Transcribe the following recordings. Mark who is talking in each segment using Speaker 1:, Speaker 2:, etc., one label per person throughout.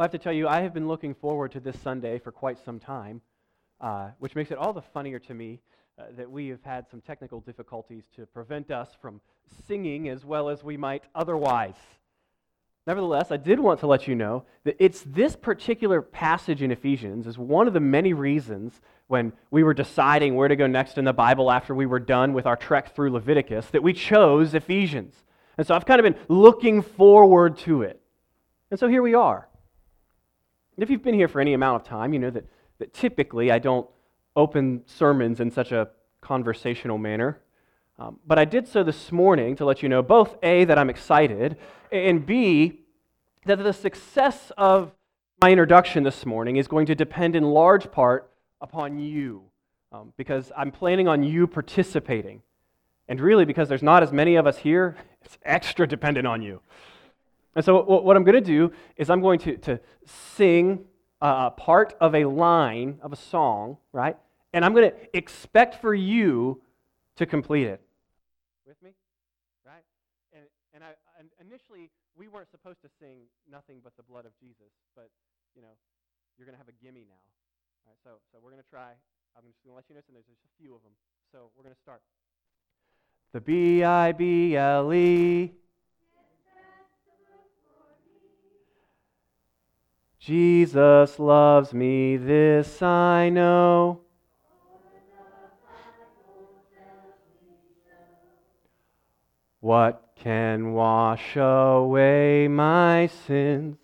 Speaker 1: I have to tell you, I have been looking forward to this Sunday for quite some time, uh, which makes it all the funnier to me uh, that we have had some technical difficulties to prevent us from singing as well as we might otherwise. Nevertheless, I did want to let you know that it's this particular passage in Ephesians is one of the many reasons when we were deciding where to go next in the Bible after we were done with our trek through Leviticus that we chose Ephesians. And so I've kind of been looking forward to it. And so here we are. And if you've been here for any amount of time, you know that, that typically I don't open sermons in such a conversational manner. Um, but I did so this morning to let you know both A, that I'm excited, and B, that the success of my introduction this morning is going to depend in large part upon you, um, because I'm planning on you participating. And really, because there's not as many of us here, it's extra dependent on you. And so, what I'm going to do is I'm going to, to sing a part of a line of a song, right? And I'm going to expect for you to complete it. With me? Right? And, and, I, initially, we weren't supposed to sing nothing but the blood of Jesus, but, you know, you're going to have a gimme now. Right, so, so we're going to try. I'm just going to let you know, and there's just a few of them. So we're going to start. The B I B L E. Jesus loves me, this I know. What can wash away my sins?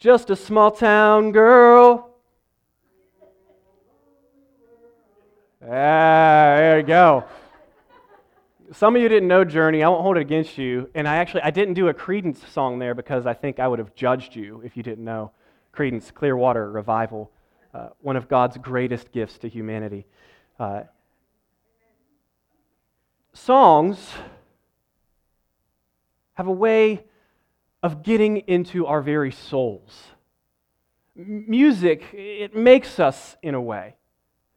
Speaker 1: Just a small town girl. Ah, there you go some of you didn't know Journey. I won't hold it against you. And I actually I didn't do a Creedence song there because I think I would have judged you if you didn't know Creedence Clearwater Revival, uh, one of God's greatest gifts to humanity. Uh, songs have a way of getting into our very souls. M- music, it makes us in a way.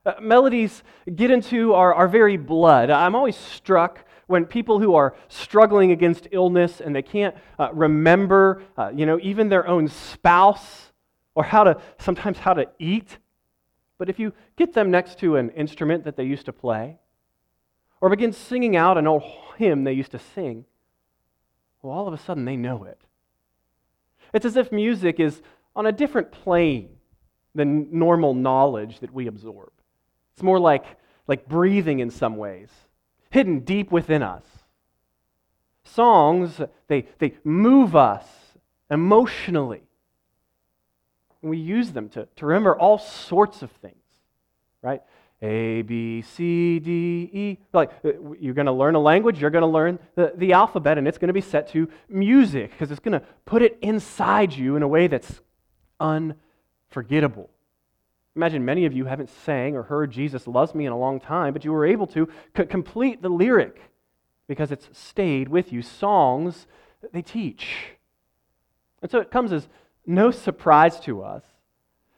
Speaker 1: Uh, melodies get into our, our very blood. I'm always struck when people who are struggling against illness and they can't uh, remember, uh, you know, even their own spouse or how to, sometimes how to eat. But if you get them next to an instrument that they used to play, or begin singing out an old hymn they used to sing, well, all of a sudden they know it. It's as if music is on a different plane than normal knowledge that we absorb. It's more like, like breathing in some ways, hidden deep within us. Songs, they, they move us emotionally. And we use them to, to remember all sorts of things, right? A, B, C, D, E. Like, uh, you're going to learn a language, you're going to learn the, the alphabet, and it's going to be set to music because it's going to put it inside you in a way that's unforgettable. Imagine many of you haven't sang or heard Jesus loves me in a long time, but you were able to c- complete the lyric because it's stayed with you. Songs, they teach. And so it comes as no surprise to us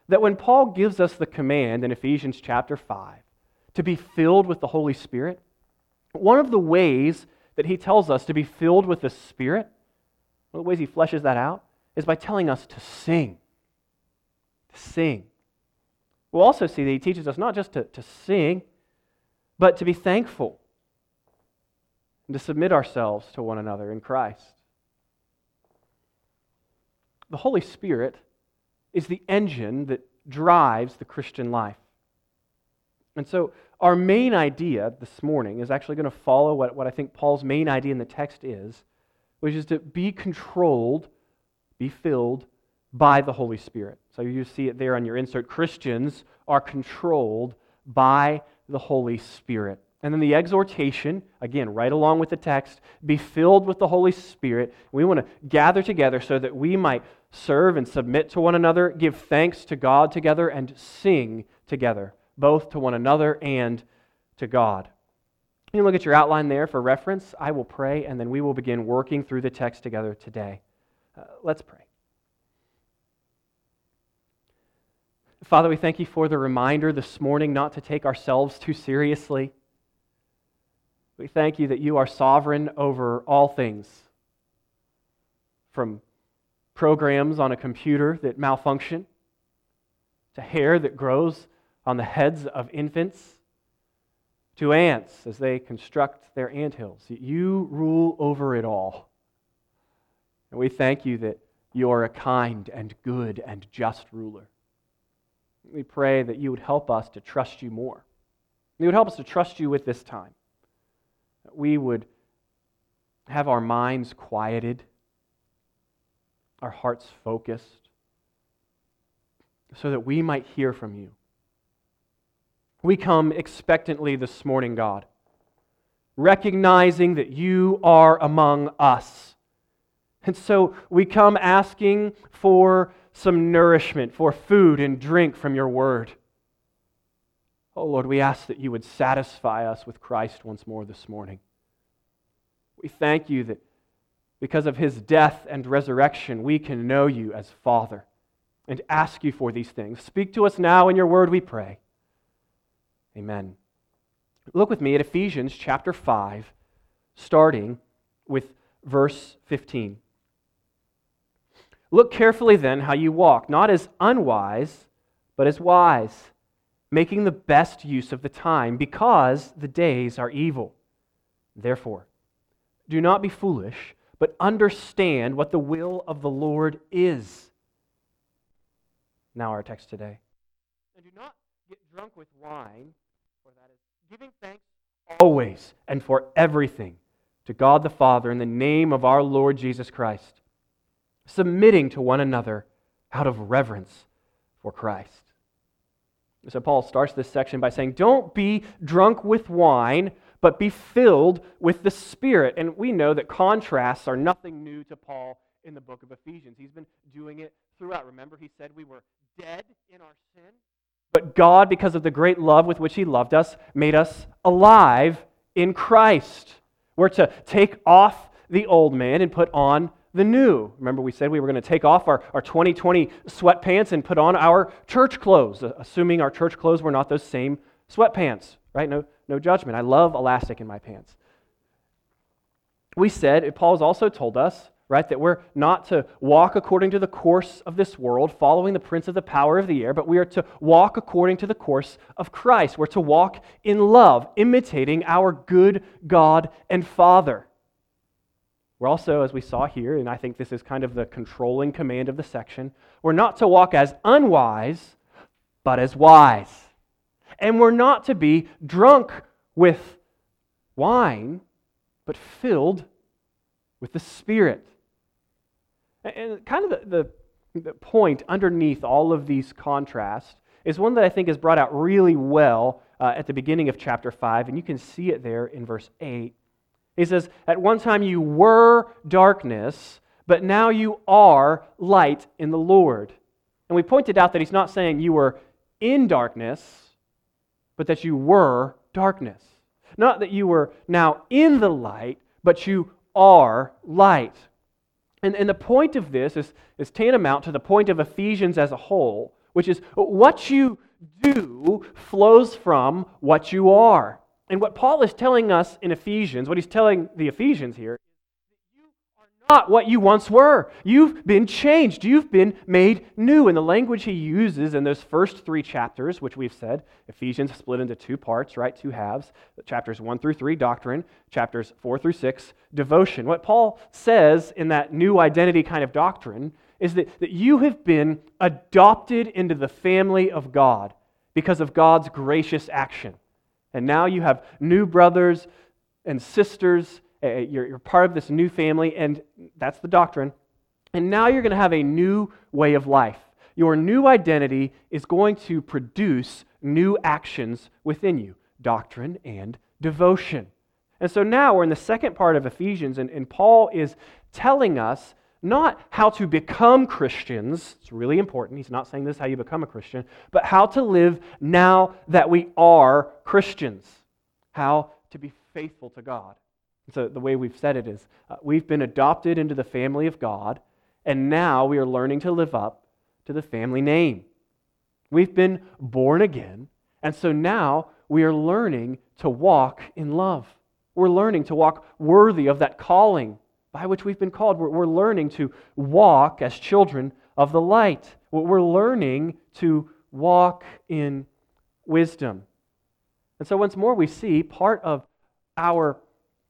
Speaker 1: that when Paul gives us the command in Ephesians chapter 5 to be filled with the Holy Spirit, one of the ways that he tells us to be filled with the Spirit, one of the ways he fleshes that out, is by telling us to sing. To sing. We'll also see that he teaches us not just to, to sing, but to be thankful and to submit ourselves to one another in Christ. The Holy Spirit is the engine that drives the Christian life. And so, our main idea this morning is actually going to follow what, what I think Paul's main idea in the text is, which is to be controlled, be filled by the Holy Spirit. So you see it there on your insert. Christians are controlled by the Holy Spirit. And then the exhortation, again, right along with the text, be filled with the Holy Spirit. We want to gather together so that we might serve and submit to one another, give thanks to God together, and sing together, both to one another and to God. You can look at your outline there for reference. I will pray, and then we will begin working through the text together today. Uh, let's pray. Father, we thank you for the reminder this morning not to take ourselves too seriously. We thank you that you are sovereign over all things, from programs on a computer that malfunction to hair that grows on the heads of infants to ants as they construct their anthills. You rule over it all. And we thank you that you are a kind and good and just ruler. We pray that you would help us to trust you more. You would help us to trust you with this time. That we would have our minds quieted, our hearts focused, so that we might hear from you. We come expectantly this morning, God, recognizing that you are among us. And so we come asking for some nourishment, for food and drink from your word. Oh Lord, we ask that you would satisfy us with Christ once more this morning. We thank you that because of his death and resurrection, we can know you as Father and ask you for these things. Speak to us now in your word, we pray. Amen. Look with me at Ephesians chapter 5, starting with verse 15. Look carefully then how you walk, not as unwise, but as wise, making the best use of the time, because the days are evil. Therefore, do not be foolish, but understand what the will of the Lord is. Now, our text today. And do not get drunk with wine for that is giving thanks always and for everything to God the Father in the name of our Lord Jesus Christ, submitting to one another out of reverence for Christ. So Paul starts this section by saying, Don't be drunk with wine, but be filled with the Spirit. And we know that contrasts are nothing new to Paul in the book of Ephesians. He's been doing it throughout. Remember, he said we were dead in our sin but God, because of the great love with which He loved us, made us alive in Christ. We're to take off the old man and put on the new. Remember, we said we were going to take off our, our 2020 sweatpants and put on our church clothes, assuming our church clothes were not those same sweatpants, right? No, no judgment. I love elastic in my pants. We said, Paul's also told us right? That we're not to walk according to the course of this world, following the prince of the power of the air, but we are to walk according to the course of Christ. We're to walk in love, imitating our good God and Father. We're also, as we saw here, and I think this is kind of the controlling command of the section, we're not to walk as unwise, but as wise. And we're not to be drunk with wine, but filled with the Spirit. And kind of the, the, the point underneath all of these contrasts is one that I think is brought out really well uh, at the beginning of chapter 5, and you can see it there in verse 8. He says, At one time you were darkness, but now you are light in the Lord. And we pointed out that he's not saying you were in darkness, but that you were darkness. Not that you were now in the light, but you are light. And, and the point of this is, is tantamount to the point of Ephesians as a whole, which is what you do flows from what you are. And what Paul is telling us in Ephesians, what he's telling the Ephesians here, you are not what you once were. You've been changed. You've been made new. And the language he uses in those first three chapters, which we've said, Ephesians split into two parts, right? Two halves. Chapters 1 through 3, doctrine. Chapters 4 through 6, devotion. What Paul says in that new identity kind of doctrine is that, that you have been adopted into the family of God because of God's gracious action. And now you have new brothers and sisters uh, you're, you're part of this new family, and that's the doctrine. And now you're going to have a new way of life. Your new identity is going to produce new actions within you doctrine and devotion. And so now we're in the second part of Ephesians, and, and Paul is telling us not how to become Christians, it's really important. He's not saying this is how you become a Christian, but how to live now that we are Christians, how to be faithful to God. So, the way we've said it is uh, we've been adopted into the family of God, and now we are learning to live up to the family name. We've been born again, and so now we are learning to walk in love. We're learning to walk worthy of that calling by which we've been called. We're, we're learning to walk as children of the light. We're learning to walk in wisdom. And so, once more, we see part of our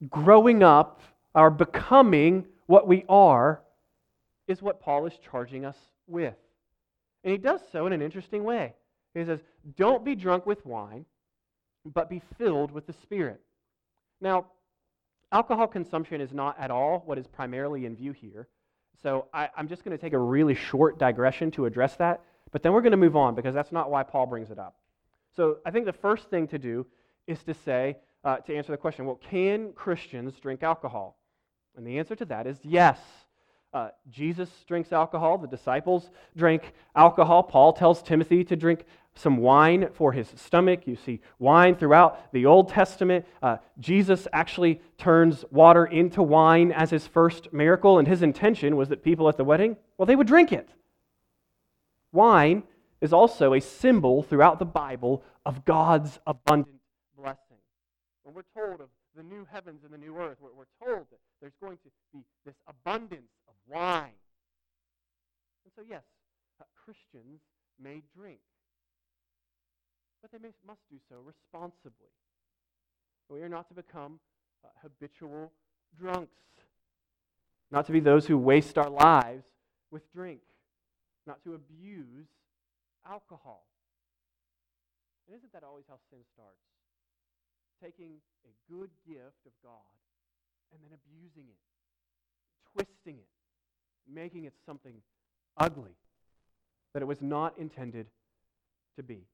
Speaker 1: growing up, our becoming what we are, is what Paul is charging us with. And he does so in an interesting way. He says, Don't be drunk with wine, but be filled with the Spirit. Now, alcohol consumption is not at all what is primarily in view here. So I, am just going to take a really short digression to address that, but then we're going to move on because that's not why Paul brings it up. So I think the first thing to do is to say, uh, to answer the question, well, can Christians drink alcohol? And the answer to that is yes. Uh, Jesus drinks alcohol. The disciples drink alcohol. Paul tells Timothy to drink some wine for his stomach. You see wine throughout the Old Testament. Uh, Jesus actually turns water into wine as his first miracle, and his intention was that people at the wedding, well, they would drink it. Wine is also a symbol throughout the Bible of God's abundant blessing. When we're told of the new heavens and the new earth, we're, told that there's going to be this abundance of wine. And so, yes, uh, Christians may drink but they must do so responsibly. We are not to become uh, habitual drunks, not to be those who waste our lives with drink, not to abuse alcohol. And isn't that always how sin starts? Taking a good gift of God and then abusing it, twisting it, making it something ugly that it was not intended to be.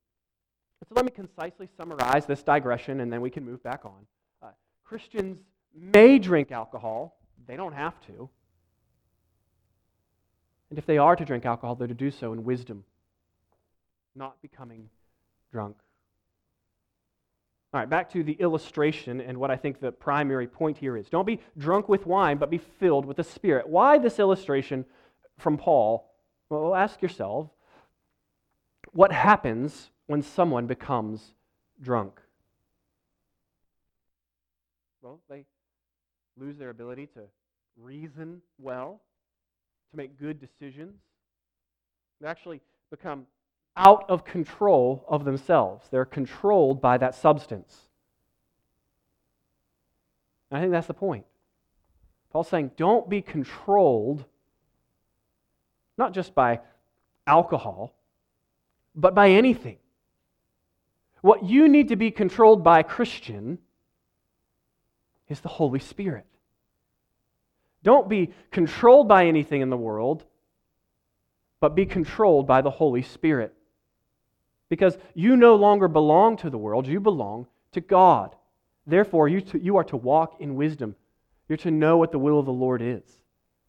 Speaker 1: So let me concisely summarize this digression and then we can move back on. Uh, Christians may drink alcohol, they don't have to. And if they are to drink alcohol, they're to do so in wisdom, not becoming drunk. All right, back to the illustration and what I think the primary point here is. Don't be drunk with wine, but be filled with the Spirit. Why this illustration from Paul? Well, ask yourself what happens when someone becomes drunk? Well, they lose their ability to reason well, to make good decisions. They actually become out of control of themselves. They're controlled by that substance. And I think that's the point. Paul's saying, don't be controlled not just by alcohol, but by anything. What you need to be controlled by, Christian, is the Holy Spirit. Don't be controlled by anything in the world, but be controlled by the Holy Spirit. Because you no longer belong to the world, you belong to God. Therefore, you, to, you are to walk in wisdom. You're to know what the will of the Lord is.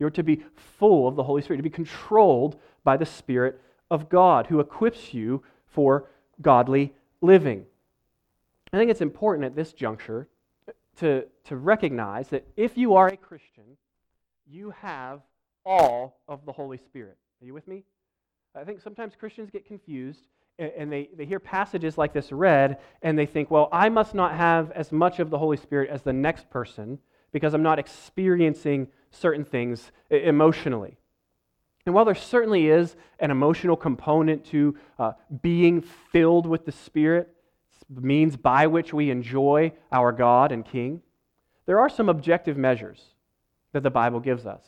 Speaker 1: You're to be full of the Holy Spirit, to be controlled by the Spirit of God, who equips you for godly living. I think it's important at this juncture to, to recognize that if you are a Christian, you have all of the Holy Spirit. Are you with me? I think sometimes Christians get confused and they, they hear passages like this read and they think, well, I must not have as much of the Holy Spirit as the next person because I'm not experiencing certain things emotionally. And while there certainly is an emotional component to uh, being filled with the Spirit, means by which we enjoy our God and King, there are some objective measures that the Bible gives us.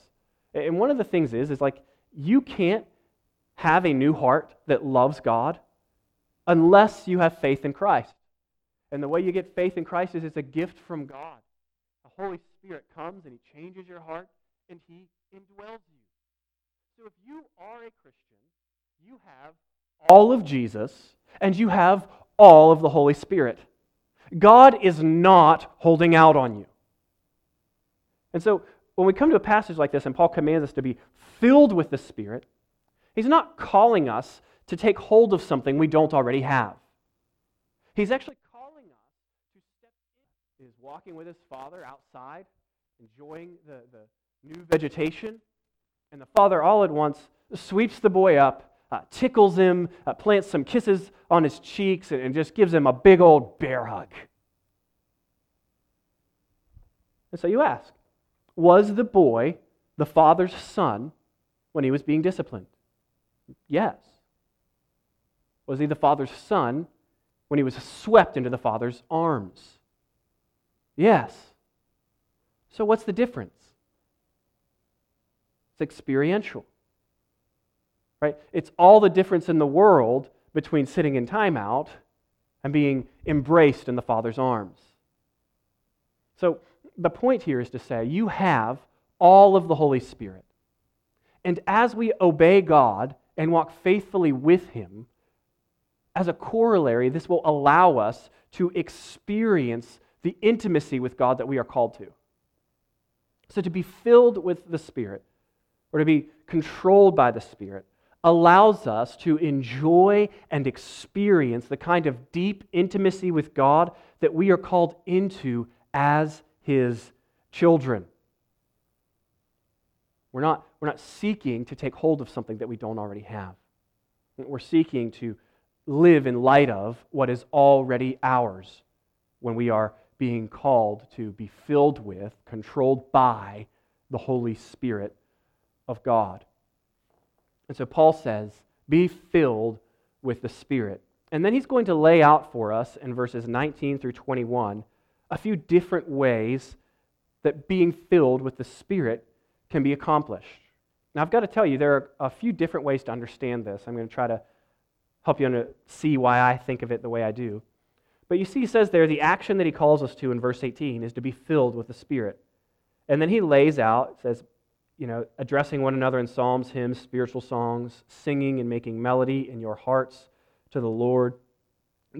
Speaker 1: And one of the things is, is like you can't have a new heart that loves God unless you have faith in Christ. And the way you get faith in Christ is it's a gift from God. The Holy Spirit comes and He changes your heart and He indwells you. So if you are a Christian, you have all of Jesus and you have all of the Holy Spirit. God is not holding out on you. And so when we come to a passage like this and Paul commands us to be filled with the Spirit, he's not calling us to take hold of something we don't already have. He's actually calling us to step in. He's walking with his father outside, enjoying the, the new vegetation. And the father, all at once, sweeps the boy up, uh, tickles him, uh, plants some kisses on his cheeks, and, and just gives him a big old bear hug. And so you ask, was the boy the father's son when he was being disciplined? Yes. Was he the father's son when he was swept into the father's arms? Yes. So what's the difference? It's experiential. Right? It's all the difference in the world between sitting in timeout and being embraced in the Father's arms. So the point here is to say you have all of the Holy Spirit. And as we obey God and walk faithfully with Him, as a corollary, this will allow us to experience the intimacy with God that we are called to. So, to be filled with the Spirit, or to be controlled by the Spirit, allows us to enjoy and experience the kind of deep intimacy with God that we are called into as His children. We're not, we're not seeking to take hold of something that we don't already have. We're seeking to live in light of what is already ours when we are being called to be filled with, controlled by the Holy Spirit of God. And so Paul says, be filled with the Spirit. And then he's going to lay out for us in verses 19 through 21 a few different ways that being filled with the Spirit can be accomplished. Now, I've got to tell you, there are a few different ways to understand this. I'm going to try to help you see why I think of it the way I do. But you see, he says there, the action that he calls us to in verse 18 is to be filled with the Spirit. And then he lays out, says, you know, addressing one another in psalms, hymns, spiritual songs, singing and making melody in your hearts to the Lord,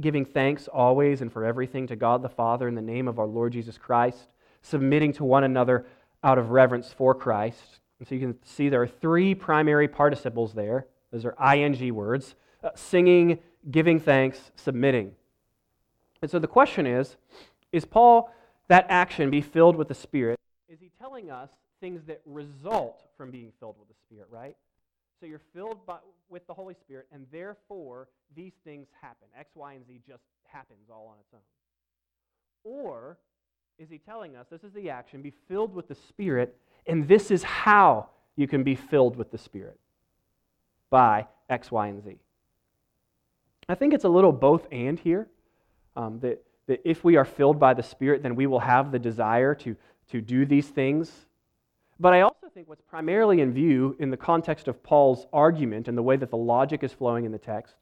Speaker 1: giving thanks always and for everything to God the Father in the name of our Lord Jesus Christ, submitting to one another out of reverence for Christ. And so you can see there are three primary participles there. Those are ing words uh, singing, giving thanks, submitting. And so the question is is Paul, that action, be filled with the Spirit? Is he telling us things that result from being filled with the Spirit, right? So you're filled by, with the Holy Spirit, and therefore these things happen. X, Y, and Z just happens all on its own. Or is he telling us this is the action, be filled with the Spirit, and this is how you can be filled with the Spirit by X, Y, and Z? I think it's a little both and here. Um, that, that if we are filled by the Spirit, then we will have the desire to, to do these things. But I also think what's primarily in view in the context of Paul's argument and the way that the logic is flowing in the text,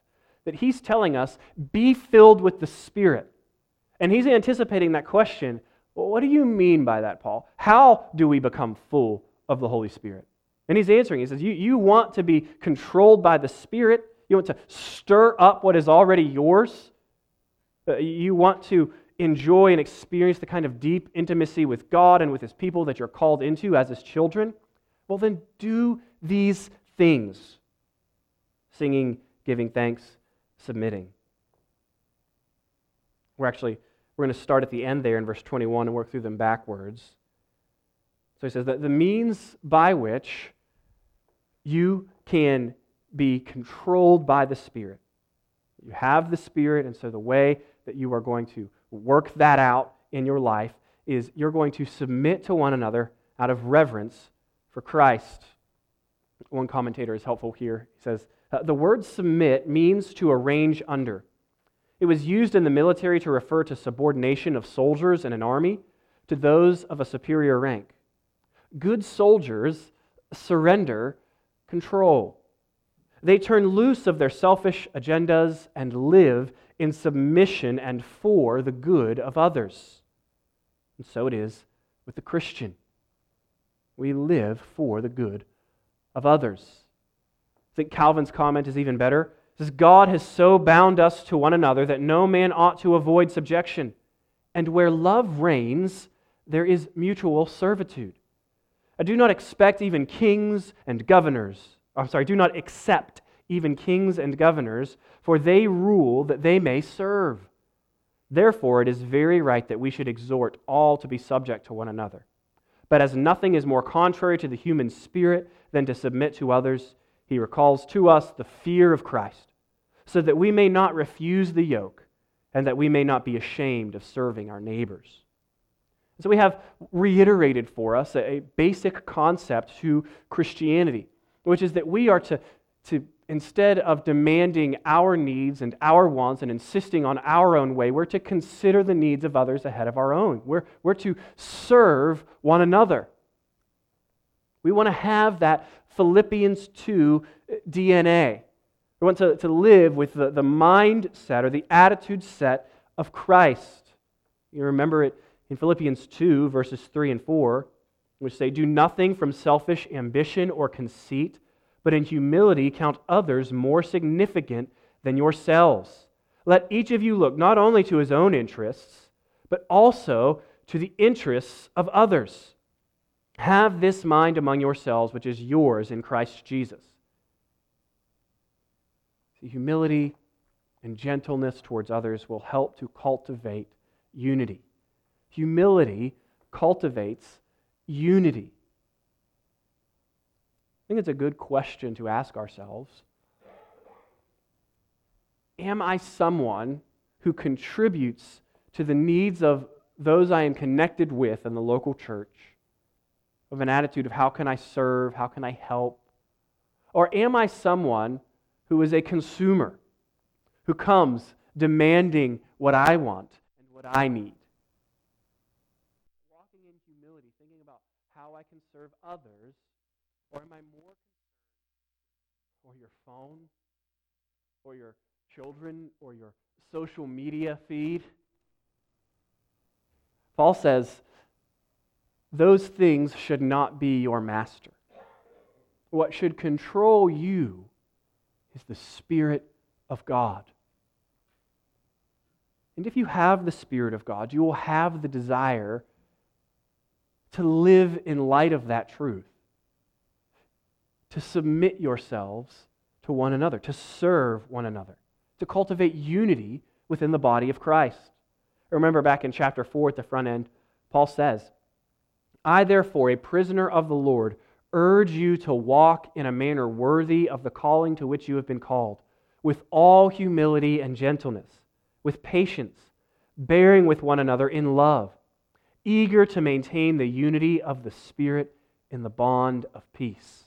Speaker 1: that he's telling us, be filled with the Spirit. And he's anticipating that question well, what do you mean by that, Paul? How do we become full of the Holy Spirit? And he's answering. He says, You, you want to be controlled by the Spirit. You want to stir up what is already yours. Uh, you want to enjoy and experience the kind of deep intimacy with God and with His people that you're called into as His children. Well, then do these things singing, giving thanks, submitting. We're actually we're going to start at the end there in verse 21 and work through them backwards. So he says that the means by which you can be controlled by the Spirit. You have the Spirit, and so the way that you are going to work that out in your life is you're going to submit to one another out of reverence for Christ. One commentator is helpful here. He says, uh, The word submit means to arrange under. It was used in the military to refer to subordination of soldiers in an army to those of a superior rank. Good soldiers surrender control. They turn loose of their selfish agendas and live in submission and for the good of others. And so it is with the Christian. We live for the good of others. I think Calvin's comment is even better. Says, God has so bound us to one another that no man ought to avoid subjection. And where love reigns, there is mutual servitude. I do not expect even kings and governors. I'm sorry, do not accept even kings and governors, for they rule that they may serve. Therefore, it is very right that we should exhort all to be subject to one another. But as nothing is more contrary to the human spirit than to submit to others, he recalls to us the fear of Christ, so that we may not refuse the yoke, and that we may not be ashamed of serving our neighbors. So we have reiterated for us a, basic concept to Christianity, which is that we are to, to instead of demanding our needs and our wants and insisting on our own way, we're to consider the needs of others ahead of our own. We're, we're to serve one another. We want to have that Philippians 2 uh, DNA. We want to, to live with the, the mindset or the attitude set of Christ. You remember it in Philippians 2, verses 3 and 4, which say, Do nothing from selfish ambition or conceit but in humility count others more significant than yourselves. Let each of you look not only to his own interests, but also to the interests of others. Have this mind among yourselves, which is yours in Christ Jesus. See, humility and gentleness towards others will help to cultivate unity. Humility cultivates unity. I think it's a good question to ask ourselves. Am I someone who contributes to the needs of those I am connected with in the local church? Of an attitude of how can I serve? How can I help? Or am I someone who is a consumer, who comes demanding what I want and what I need? Walking in humility, thinking about how I can serve others or am I more concerned your phone or your children or your social media feed? Paul says those things should not be your master. What should control you is the Spirit of God. And if you have the Spirit of God, you will have the desire to live in light of that truth to submit yourselves to one another, to serve one another, to cultivate unity within the body of Christ. Remember back in chapter 4 at the front end, Paul says, I, therefore, a prisoner of the Lord, urge you to walk in a manner worthy of the calling to which you have been called, with all humility and gentleness, with patience, bearing with one another in love, eager to maintain the unity of the Spirit in the bond of peace.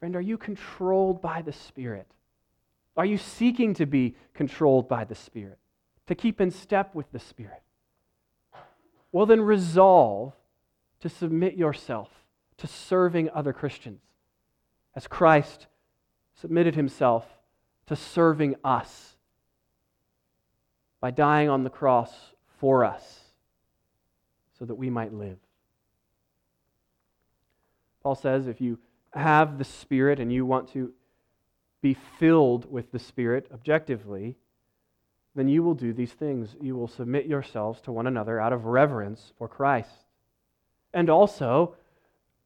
Speaker 1: Friend, are you controlled by the Spirit? Are you seeking to be controlled by the Spirit, to keep in step with the Spirit? Well, then resolve to submit yourself to serving other Christians as Christ submitted himself to serving us by dying on the cross for us so that we might live. Paul says if you have the Spirit and you want to be filled with the Spirit objectively, then you will do these things. You will submit yourselves to one another out of reverence for Christ. And also,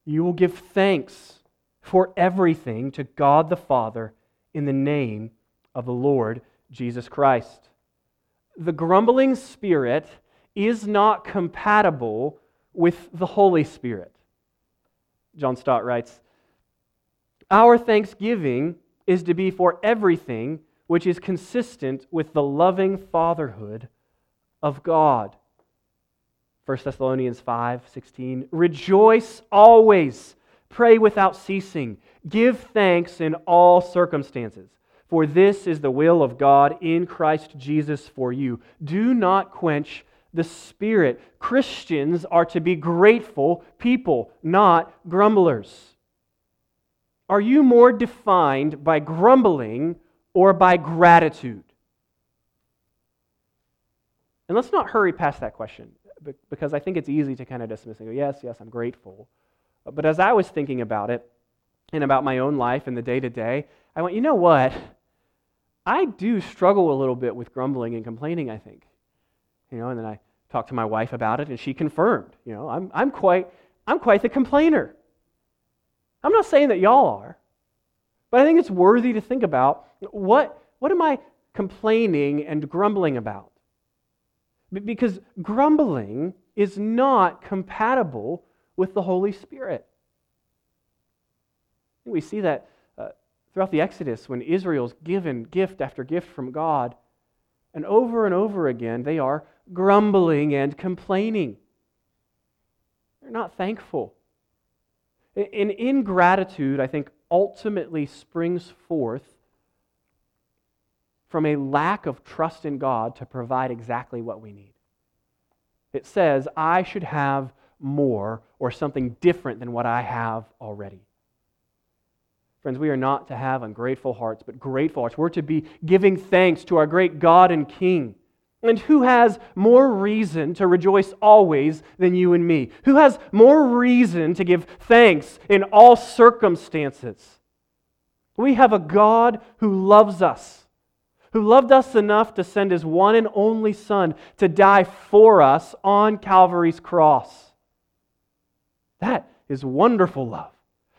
Speaker 1: you will give thanks for everything to God the Father in the name of the Lord Jesus Christ. The grumbling spirit is not compatible with the Holy Spirit. John Stott writes our thanksgiving is to be for everything which is consistent with the loving fatherhood of God. 1 Thessalonians 5 16. Rejoice always, pray without ceasing, give thanks in all circumstances, for this is the will of God in Christ Jesus for you. Do not quench the Spirit. Christians are to be grateful people, not grumblers. Are you more defined by grumbling or by gratitude? And let's not hurry past that question because I think it's easy to kind of dismiss and go, yes, yes, I'm grateful. But as I was thinking about it and about my own life and the day to day, I went, you know what? I do struggle a little bit with grumbling and complaining, I think. You know, and then I talked to my wife about it and she confirmed, you know, I'm, I'm, quite, I'm quite the complainer. I'm not saying that y'all are, but I think it's worthy to think about what, what am I complaining and grumbling about? Because grumbling is not compatible with the Holy Spirit. We see that uh, throughout the Exodus when Israel's given gift after gift from God. And over and over again, they are grumbling and complaining. They're not thankful. And ingratitude, I think, ultimately springs forth from a lack of trust in God to provide exactly what we need. It says, I should have more or something different than what I have already. Friends, we are not to have ungrateful hearts, but grateful hearts. We're to be giving thanks to our great God and King. And who has more reason to rejoice always than you and me? Who has more reason to give thanks in all circumstances? We have a God who loves us, who loved us enough to send his one and only Son to die for us on Calvary's cross. That is wonderful love.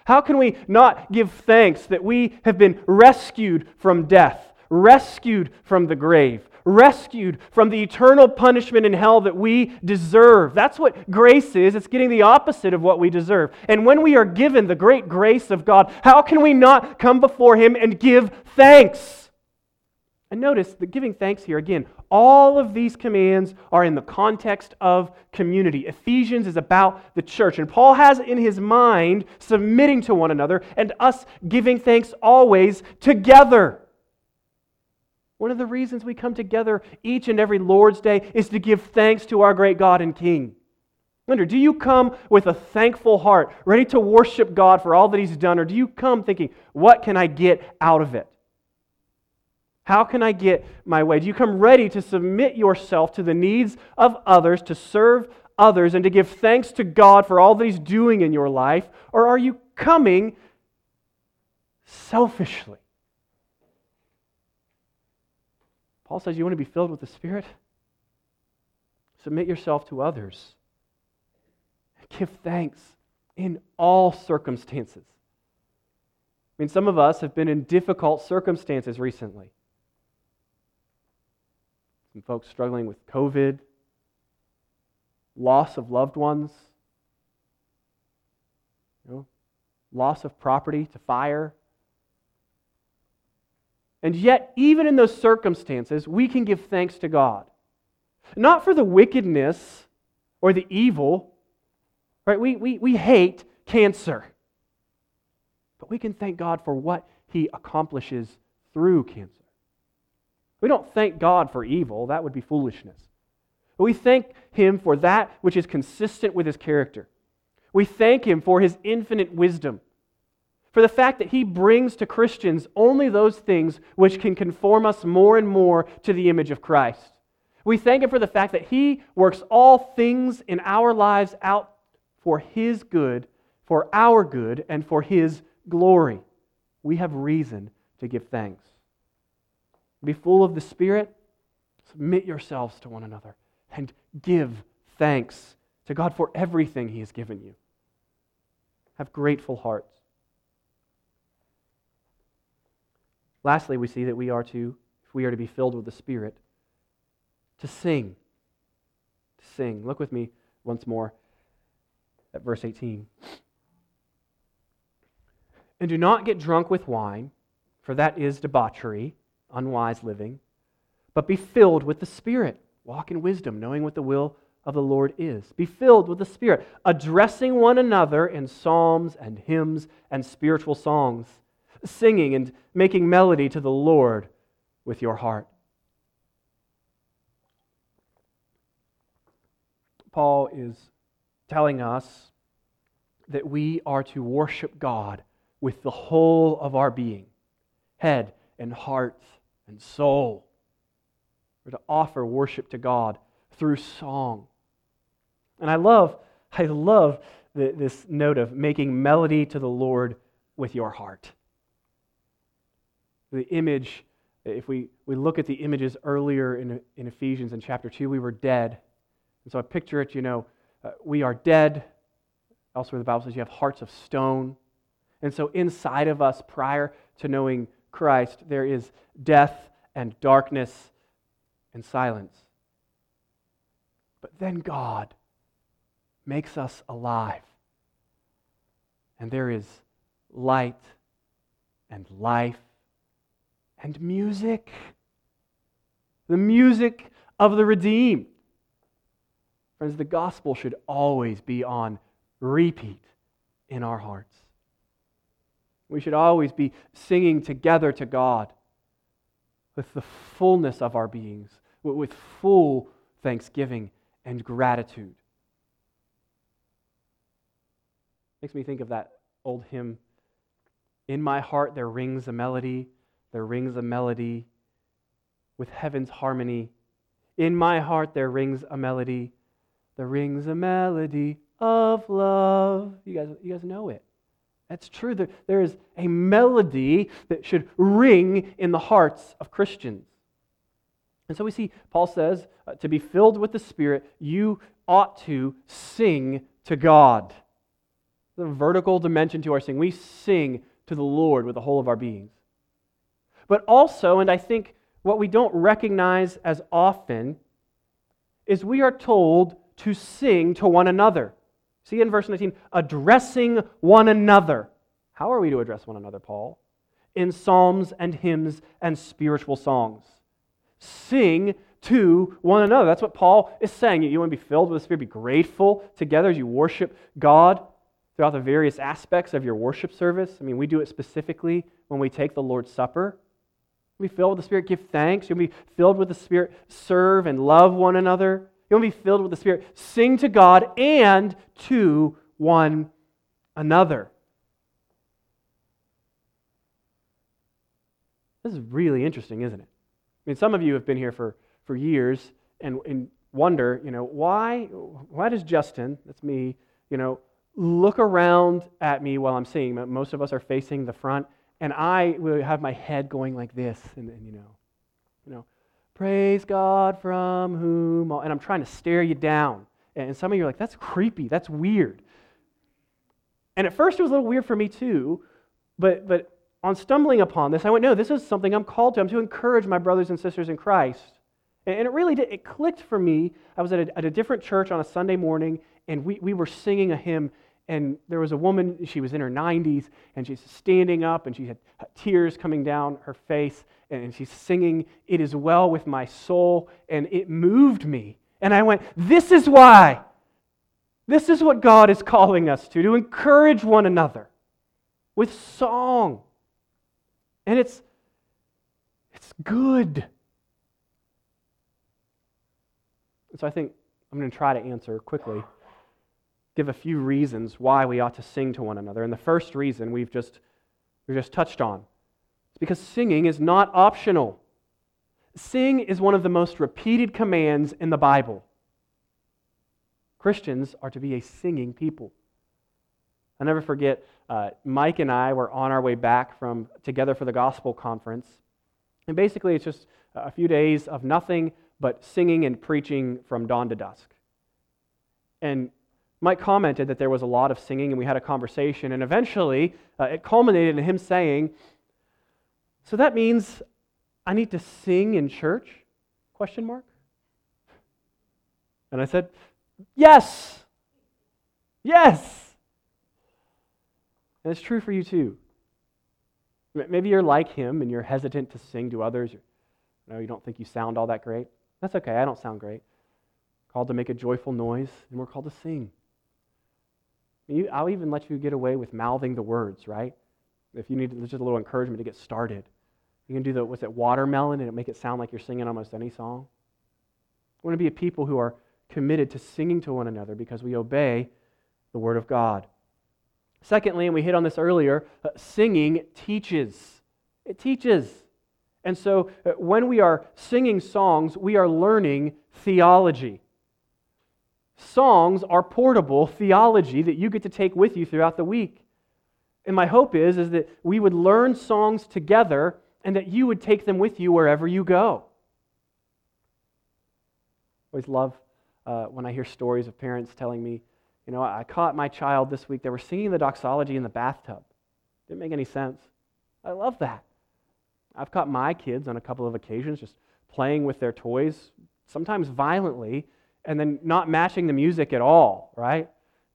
Speaker 1: How can we not give thanks that we have been rescued from death, rescued from the grave, rescued from the eternal punishment in hell that we deserve? That's what grace is. It's getting the opposite of what we deserve. And when we are given the great grace of God, how can we not come before Him and give thanks? And notice that giving thanks here, again, all of these commands are in the context of community. Ephesians is about the church. And Paul has in his mind submitting to one another and us giving thanks always together. One of the reasons we come together each and every Lord's Day is to give thanks to our great God and King. wonder, do you come with a thankful heart, ready to worship God for all that He's done, or do you come thinking, what can I get out of it? How can I get my way? Do you come ready to submit yourself to the needs of others, to serve others, and to give thanks to God for all that He's doing in your life? Or are you coming selfishly? Paul says, You want to be filled with the Spirit? Submit yourself to others. Give thanks in all circumstances. I mean, some of us have been in difficult circumstances recently. Some folks struggling with COVID, loss of loved ones, you know, loss of property to fire. And yet, even in those circumstances, we can give thanks to God. Not for the wickedness or the evil, right? We, we, we hate cancer. But we can thank God for what He accomplishes through cancer. We don't thank God for evil, that would be foolishness. But we thank Him for that which is consistent with His character. We thank Him for His infinite wisdom, for the fact that He brings to Christians only those things which can conform us more and more to the image of Christ. We thank Him for the fact that He works all things in our lives out for His good, for our good, and for His glory. We have reason to give thanks. Be full of the Spirit. Submit yourselves to one another and give thanks to God for everything He has given you. Have grateful hearts. Lastly, we see that we are to, if we are to be filled with the Spirit, to sing. To sing. Look with me once more at verse 18. And do not get drunk with wine, for that is debauchery unwise living, but be filled with the Spirit. Walk in wisdom, knowing what the will of the Lord is. Be filled with the Spirit, addressing one another in psalms and hymns and spiritual songs, singing and making melody to the Lord with your heart. Paul is telling us that we are to worship God with the whole of our being head and heart and soul. We're to offer worship to God through song. And I love, I love the, this note of making melody to the Lord with your heart. The image, if we, we look at the images earlier in, in Ephesians in chapter 2, we were dead. And so I picture it, you know, uh, we are dead. Elsewhere, the Bible says you have hearts of stone. And so inside of us, prior to knowing Christ, there is death and darkness and silence. But then God makes us alive. And there is light and life and music the music of the redeemed. Friends, the gospel should always be on repeat in our hearts. We should always be singing together to God with the fullness of our beings, with full thanksgiving and gratitude. Makes me think of that old hymn In my heart there rings a melody, there rings a melody with heaven's harmony. In my heart there rings a melody, there rings a melody of love. You guys, you guys know it. That's true. There, there is a melody that should ring in the hearts of Christians. And so we see Paul says uh, to be filled with the Spirit, you ought to sing to God. The vertical dimension to our sing. We sing to the Lord with the whole of our beings. But also, and I think what we don't recognize as often, is we are told to sing to one another. See in verse 19, addressing one another. How are we to address one another, Paul? In psalms and hymns and spiritual songs. Sing to one another. That's what Paul is saying. You want to be filled with the Spirit, be grateful together as you worship God throughout the various aspects of your worship service. I mean, we do it specifically when we take the Lord's Supper. You'll be filled with the Spirit, give thanks. You'll be filled with the Spirit, serve and love one another. You'll be filled with the Spirit. Sing to God and to one another. This is really interesting, isn't it? I mean, some of you have been here for, for years and, and wonder, you know, why, why does Justin, that's me, you know, look around at me while I'm singing? Most of us are facing the front, and I will have my head going like this, and, and you know, you know, Praise God from whom all, and I'm trying to stare you down. And some of you are like, that's creepy, that's weird. And at first it was a little weird for me too, but, but on stumbling upon this, I went, no, this is something I'm called to. I'm to encourage my brothers and sisters in Christ. And it really did, it clicked for me. I was at a, at a different church on a Sunday morning, and we, we were singing a hymn, and there was a woman, she was in her 90s, and she's standing up, and she had tears coming down her face, and she's singing, It is well with my soul, and it moved me. And I went, This is why. This is what God is calling us to, to encourage one another with song. And it's, it's good. And so I think I'm going to try to answer quickly give a few reasons why we ought to sing to one another. And the first reason we've just, we've just touched on is because singing is not optional. Sing is one of the most repeated commands in the Bible. Christians are to be a singing people. i never forget, uh, Mike and I were on our way back from Together for the Gospel conference. And basically, it's just a few days of nothing but singing and preaching from dawn to dusk. And Mike commented that there was a lot of singing, and we had a conversation, and eventually uh, it culminated in him saying, "So that means I need to sing in church?" Question mark. And I said, "Yes, yes." And it's true for you too. Maybe you're like him, and you're hesitant to sing to others. You know, you don't think you sound all that great. That's okay. I don't sound great. Called to make a joyful noise, and we're called to sing. I'll even let you get away with mouthing the words, right? If you need just a little encouragement to get started. You can do the, what's it, watermelon, and make it sound like you're singing almost any song. We want to be a people who are committed to singing to one another because we obey the Word of God. Secondly, and we hit on this earlier, uh, singing teaches. It teaches. And so uh, when we are singing songs, we are learning theology. Songs are portable theology that you get to take with you throughout the week. And my hope is, is that we would learn songs together and that you would take them with you wherever you go. I always love uh, when I hear stories of parents telling me, you know, I caught my child this week. They were singing the doxology in the bathtub. Didn't make any sense. I love that. I've caught my kids on a couple of occasions just playing with their toys, sometimes violently, and then not matching the music at all, right?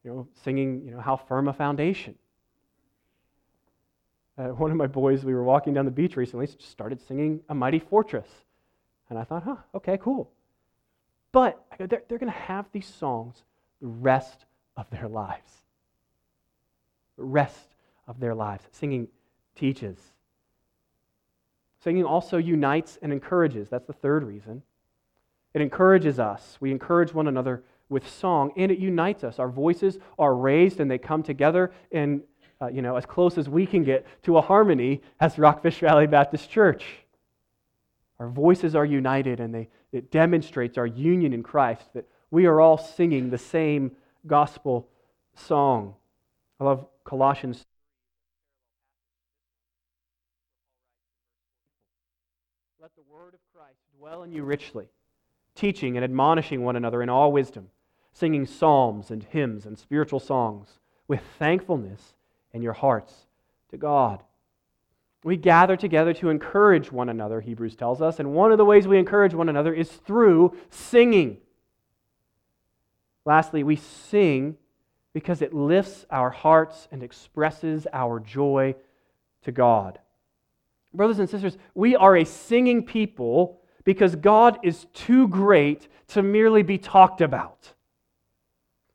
Speaker 1: You know, singing, you know, how firm a foundation. Uh, one of my boys, we were walking down the beach recently, just started singing A Mighty Fortress. And I thought, huh, okay, cool. But go, they're, they're going to have these songs the rest of their lives. The rest of their lives. Singing teaches. Singing also unites and encourages. That's the third reason. It encourages us. We encourage one another with song, and it unites us. Our voices are raised and they come together in, uh, you know, as close as we can get to a harmony as Rockfish Valley Baptist Church. Our voices are united and they, it demonstrates our union in Christ, that we are all singing the same gospel song. I love Colossians Let the word of Christ dwell in you richly, teaching and admonishing one another in all wisdom, singing psalms and hymns and spiritual songs with thankfulness in your hearts to God. We gather together to encourage one another, Hebrews tells us, and one of the ways we encourage one another is through singing. Lastly, we sing because it lifts our hearts and expresses our joy to God. Brothers and sisters, we are a singing people because God is too great to merely be talked about.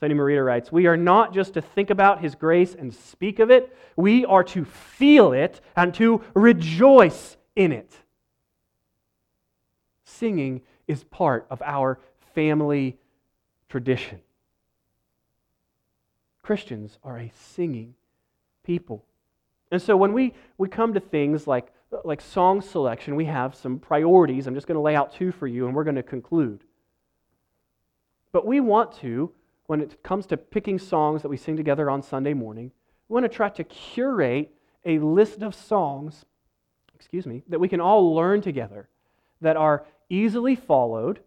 Speaker 1: Fanny Marita writes, We are not just to think about His grace and speak of it, we are to feel it and to rejoice in it. Singing is part of our family tradition. Christians are a singing people. And so when we, we come to things like like song selection, we have some priorities. I'm just going to lay out two for you, and we're going to conclude. But we want to, when it comes to picking songs that we sing together on Sunday morning, we want to try to curate a list of songs, excuse me, that we can all learn together that are easily followed,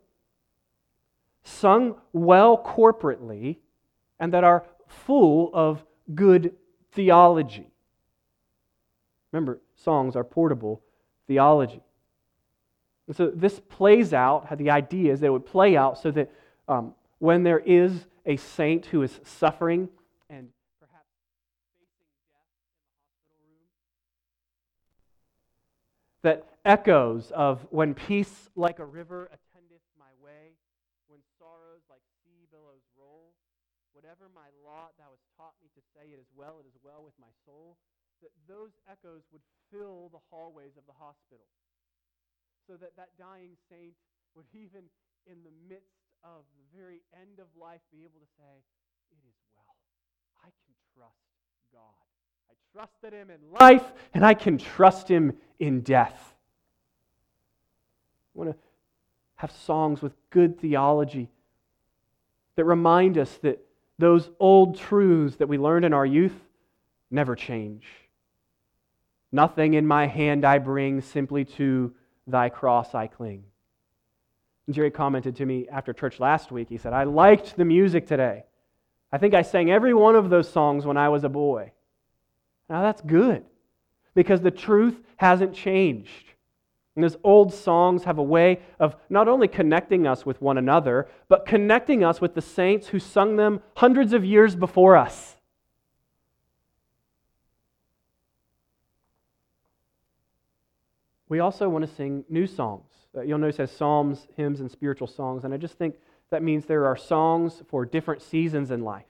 Speaker 1: sung well corporately, and that are full of good theology. Remember, songs are portable theology. And so this plays out, how the idea is that it would play out so that um, when there is a saint who is suffering and perhaps facing death in the hospital room, that echoes of when peace like a river attendeth my way, when sorrows like sea billows roll, whatever my lot thou hast taught me to say, it is well, it is well with my soul that those echoes would fill the hallways of the hospital. So that that dying saint would even in the midst of the very end of life be able to say, It is well. I can trust God. I trusted him in life, and I can trust him in death. I want to have songs with good theology that remind us that those old truths that we learned in our youth never change. Nothing in my hand I bring, simply to thy cross I cling. And Jerry commented to me after church last week. He said, I liked the music today. I think I sang every one of those songs when I was a boy. Now that's good because the truth hasn't changed. And those old songs have a way of not only connecting us with one another, but connecting us with the saints who sung them hundreds of years before us. We also want to sing new songs. Uh, you'll notice as psalms, hymns, and spiritual songs. And I just think that means there are songs for different seasons in life.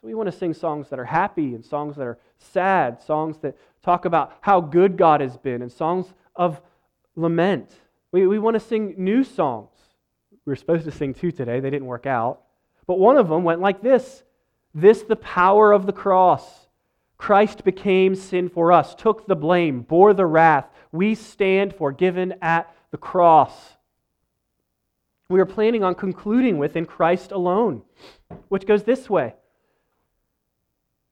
Speaker 1: So we want to sing songs that are happy and songs that are sad, songs that talk about how good God has been, and songs of lament. We, we want to sing new songs. We were supposed to sing two today, they didn't work out. But one of them went like this This, the power of the cross. Christ became sin for us, took the blame, bore the wrath. We stand forgiven at the cross. We are planning on concluding with in Christ alone, which goes this way.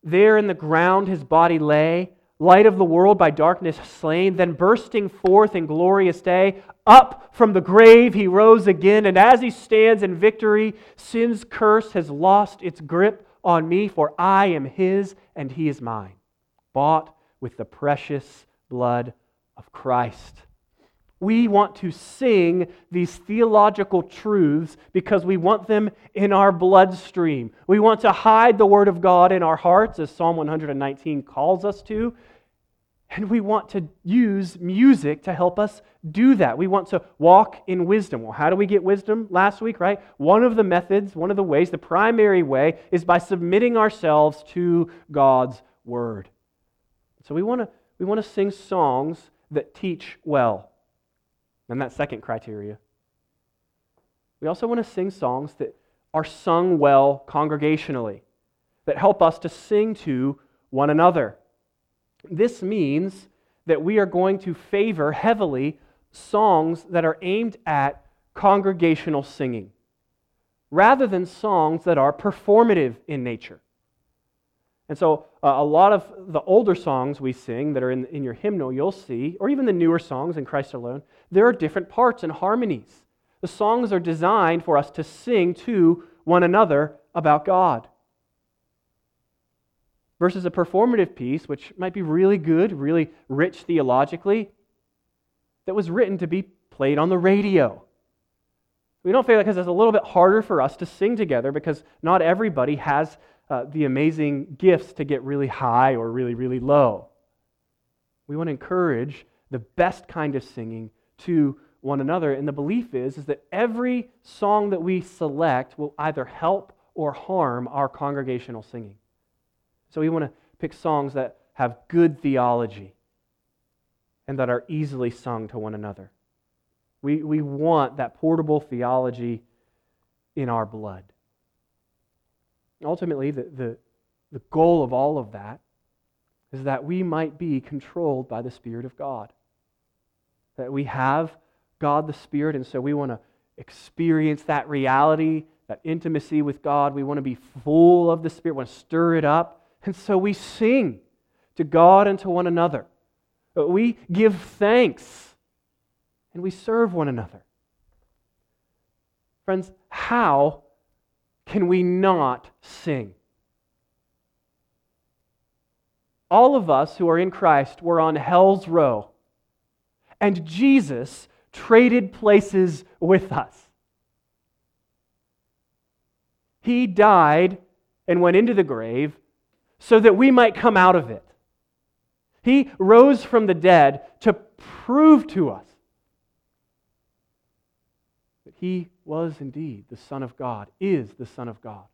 Speaker 1: There in the ground his body lay, light of the world by darkness slain, then bursting forth in glorious day, up from the grave he rose again, and as he stands in victory, sin's curse has lost its grip on me, for I am his and he is mine, bought with the precious blood of Christ. We want to sing these theological truths because we want them in our bloodstream. We want to hide the Word of God in our hearts, as Psalm 119 calls us to. And we want to use music to help us do that. We want to walk in wisdom. Well, how do we get wisdom last week, right? One of the methods, one of the ways, the primary way is by submitting ourselves to God's word. So we want to we want to sing songs that teach well. And that second criteria. We also want to sing songs that are sung well congregationally, that help us to sing to one another. This means that we are going to favor heavily songs that are aimed at congregational singing rather than songs that are performative in nature. And so, uh, a lot of the older songs we sing that are in, in your hymnal, you'll see, or even the newer songs in Christ alone, there are different parts and harmonies. The songs are designed for us to sing to one another about God. Versus a performative piece, which might be really good, really rich theologically, that was written to be played on the radio. We don't feel like because it's a little bit harder for us to sing together because not everybody has uh, the amazing gifts to get really high or really, really low. We want to encourage the best kind of singing to one another. And the belief is, is that every song that we select will either help or harm our congregational singing. So we want to pick songs that have good theology, and that are easily sung to one another. We, we want that portable theology in our blood. Ultimately, the, the, the goal of all of that is that we might be controlled by the Spirit of God. That we have God the Spirit, and so we want to experience that reality, that intimacy with God. We want to be full of the Spirit, we want to stir it up. And so we sing to God and to one another. We give thanks and we serve one another. Friends, how can we not sing? All of us who are in Christ were on hell's row, and Jesus traded places with us. He died and went into the grave so that we might come out of it. He rose from the dead to prove to us that he was indeed the Son of God, is the Son of God,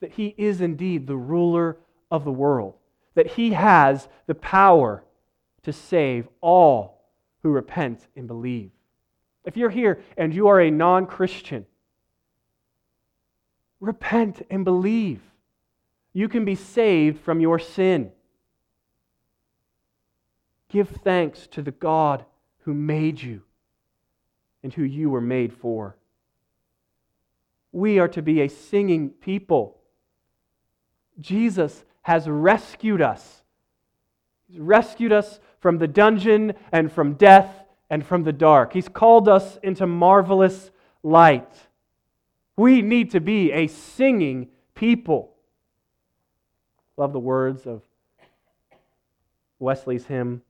Speaker 1: that he is indeed the ruler of the world, that he has the power to save all who repent and believe. If you're here and you are a non Christian, repent and believe. You can be saved from your sin. Give thanks to the God who made you and who you were made for. We are to be a singing people. Jesus has rescued us. He's rescued us from the dungeon and from death and from the dark. He's called us into marvelous light. We need to be a singing people. Love the words of Wesley's hymn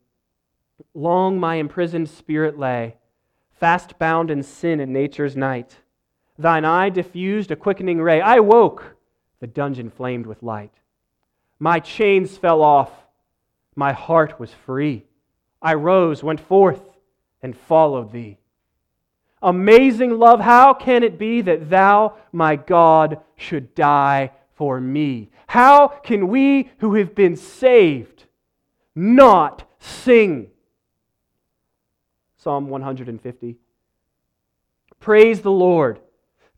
Speaker 1: Long my imprisoned spirit lay, fast bound in sin and nature's night. Thine eye diffused a quickening ray. I woke, the dungeon flamed with light. My chains fell off, my heart was free. I rose, went forth, and followed thee. Amazing love, how can it be that thou, my God, should die for me? How can we who have been saved not sing? Psalm 150. Praise the Lord.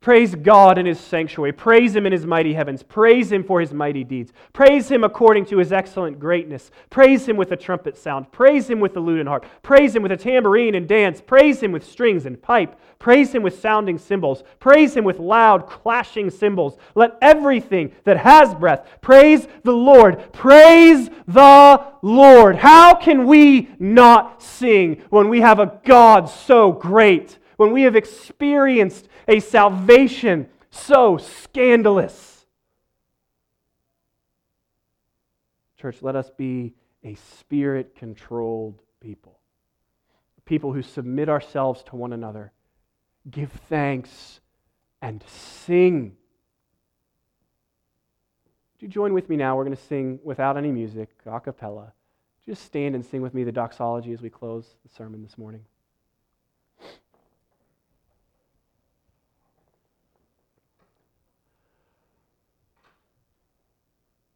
Speaker 1: Praise God in his sanctuary. Praise him in his mighty heavens. Praise him for his mighty deeds. Praise him according to his excellent greatness. Praise him with a trumpet sound. Praise him with the lute and harp. Praise him with a tambourine and dance. Praise him with strings and pipe. Praise him with sounding cymbals. Praise him with loud clashing cymbals. Let everything that has breath praise the Lord. Praise the Lord. How can we not sing when we have a God so great? When we have experienced a salvation so scandalous. Church, let us be a spirit controlled people, people who submit ourselves to one another, give thanks, and sing. Would you join with me now? We're going to sing without any music, a cappella, Just stand and sing with me the doxology as we close the sermon this morning.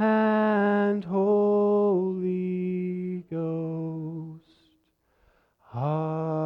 Speaker 1: and Holy Ghost. Amen.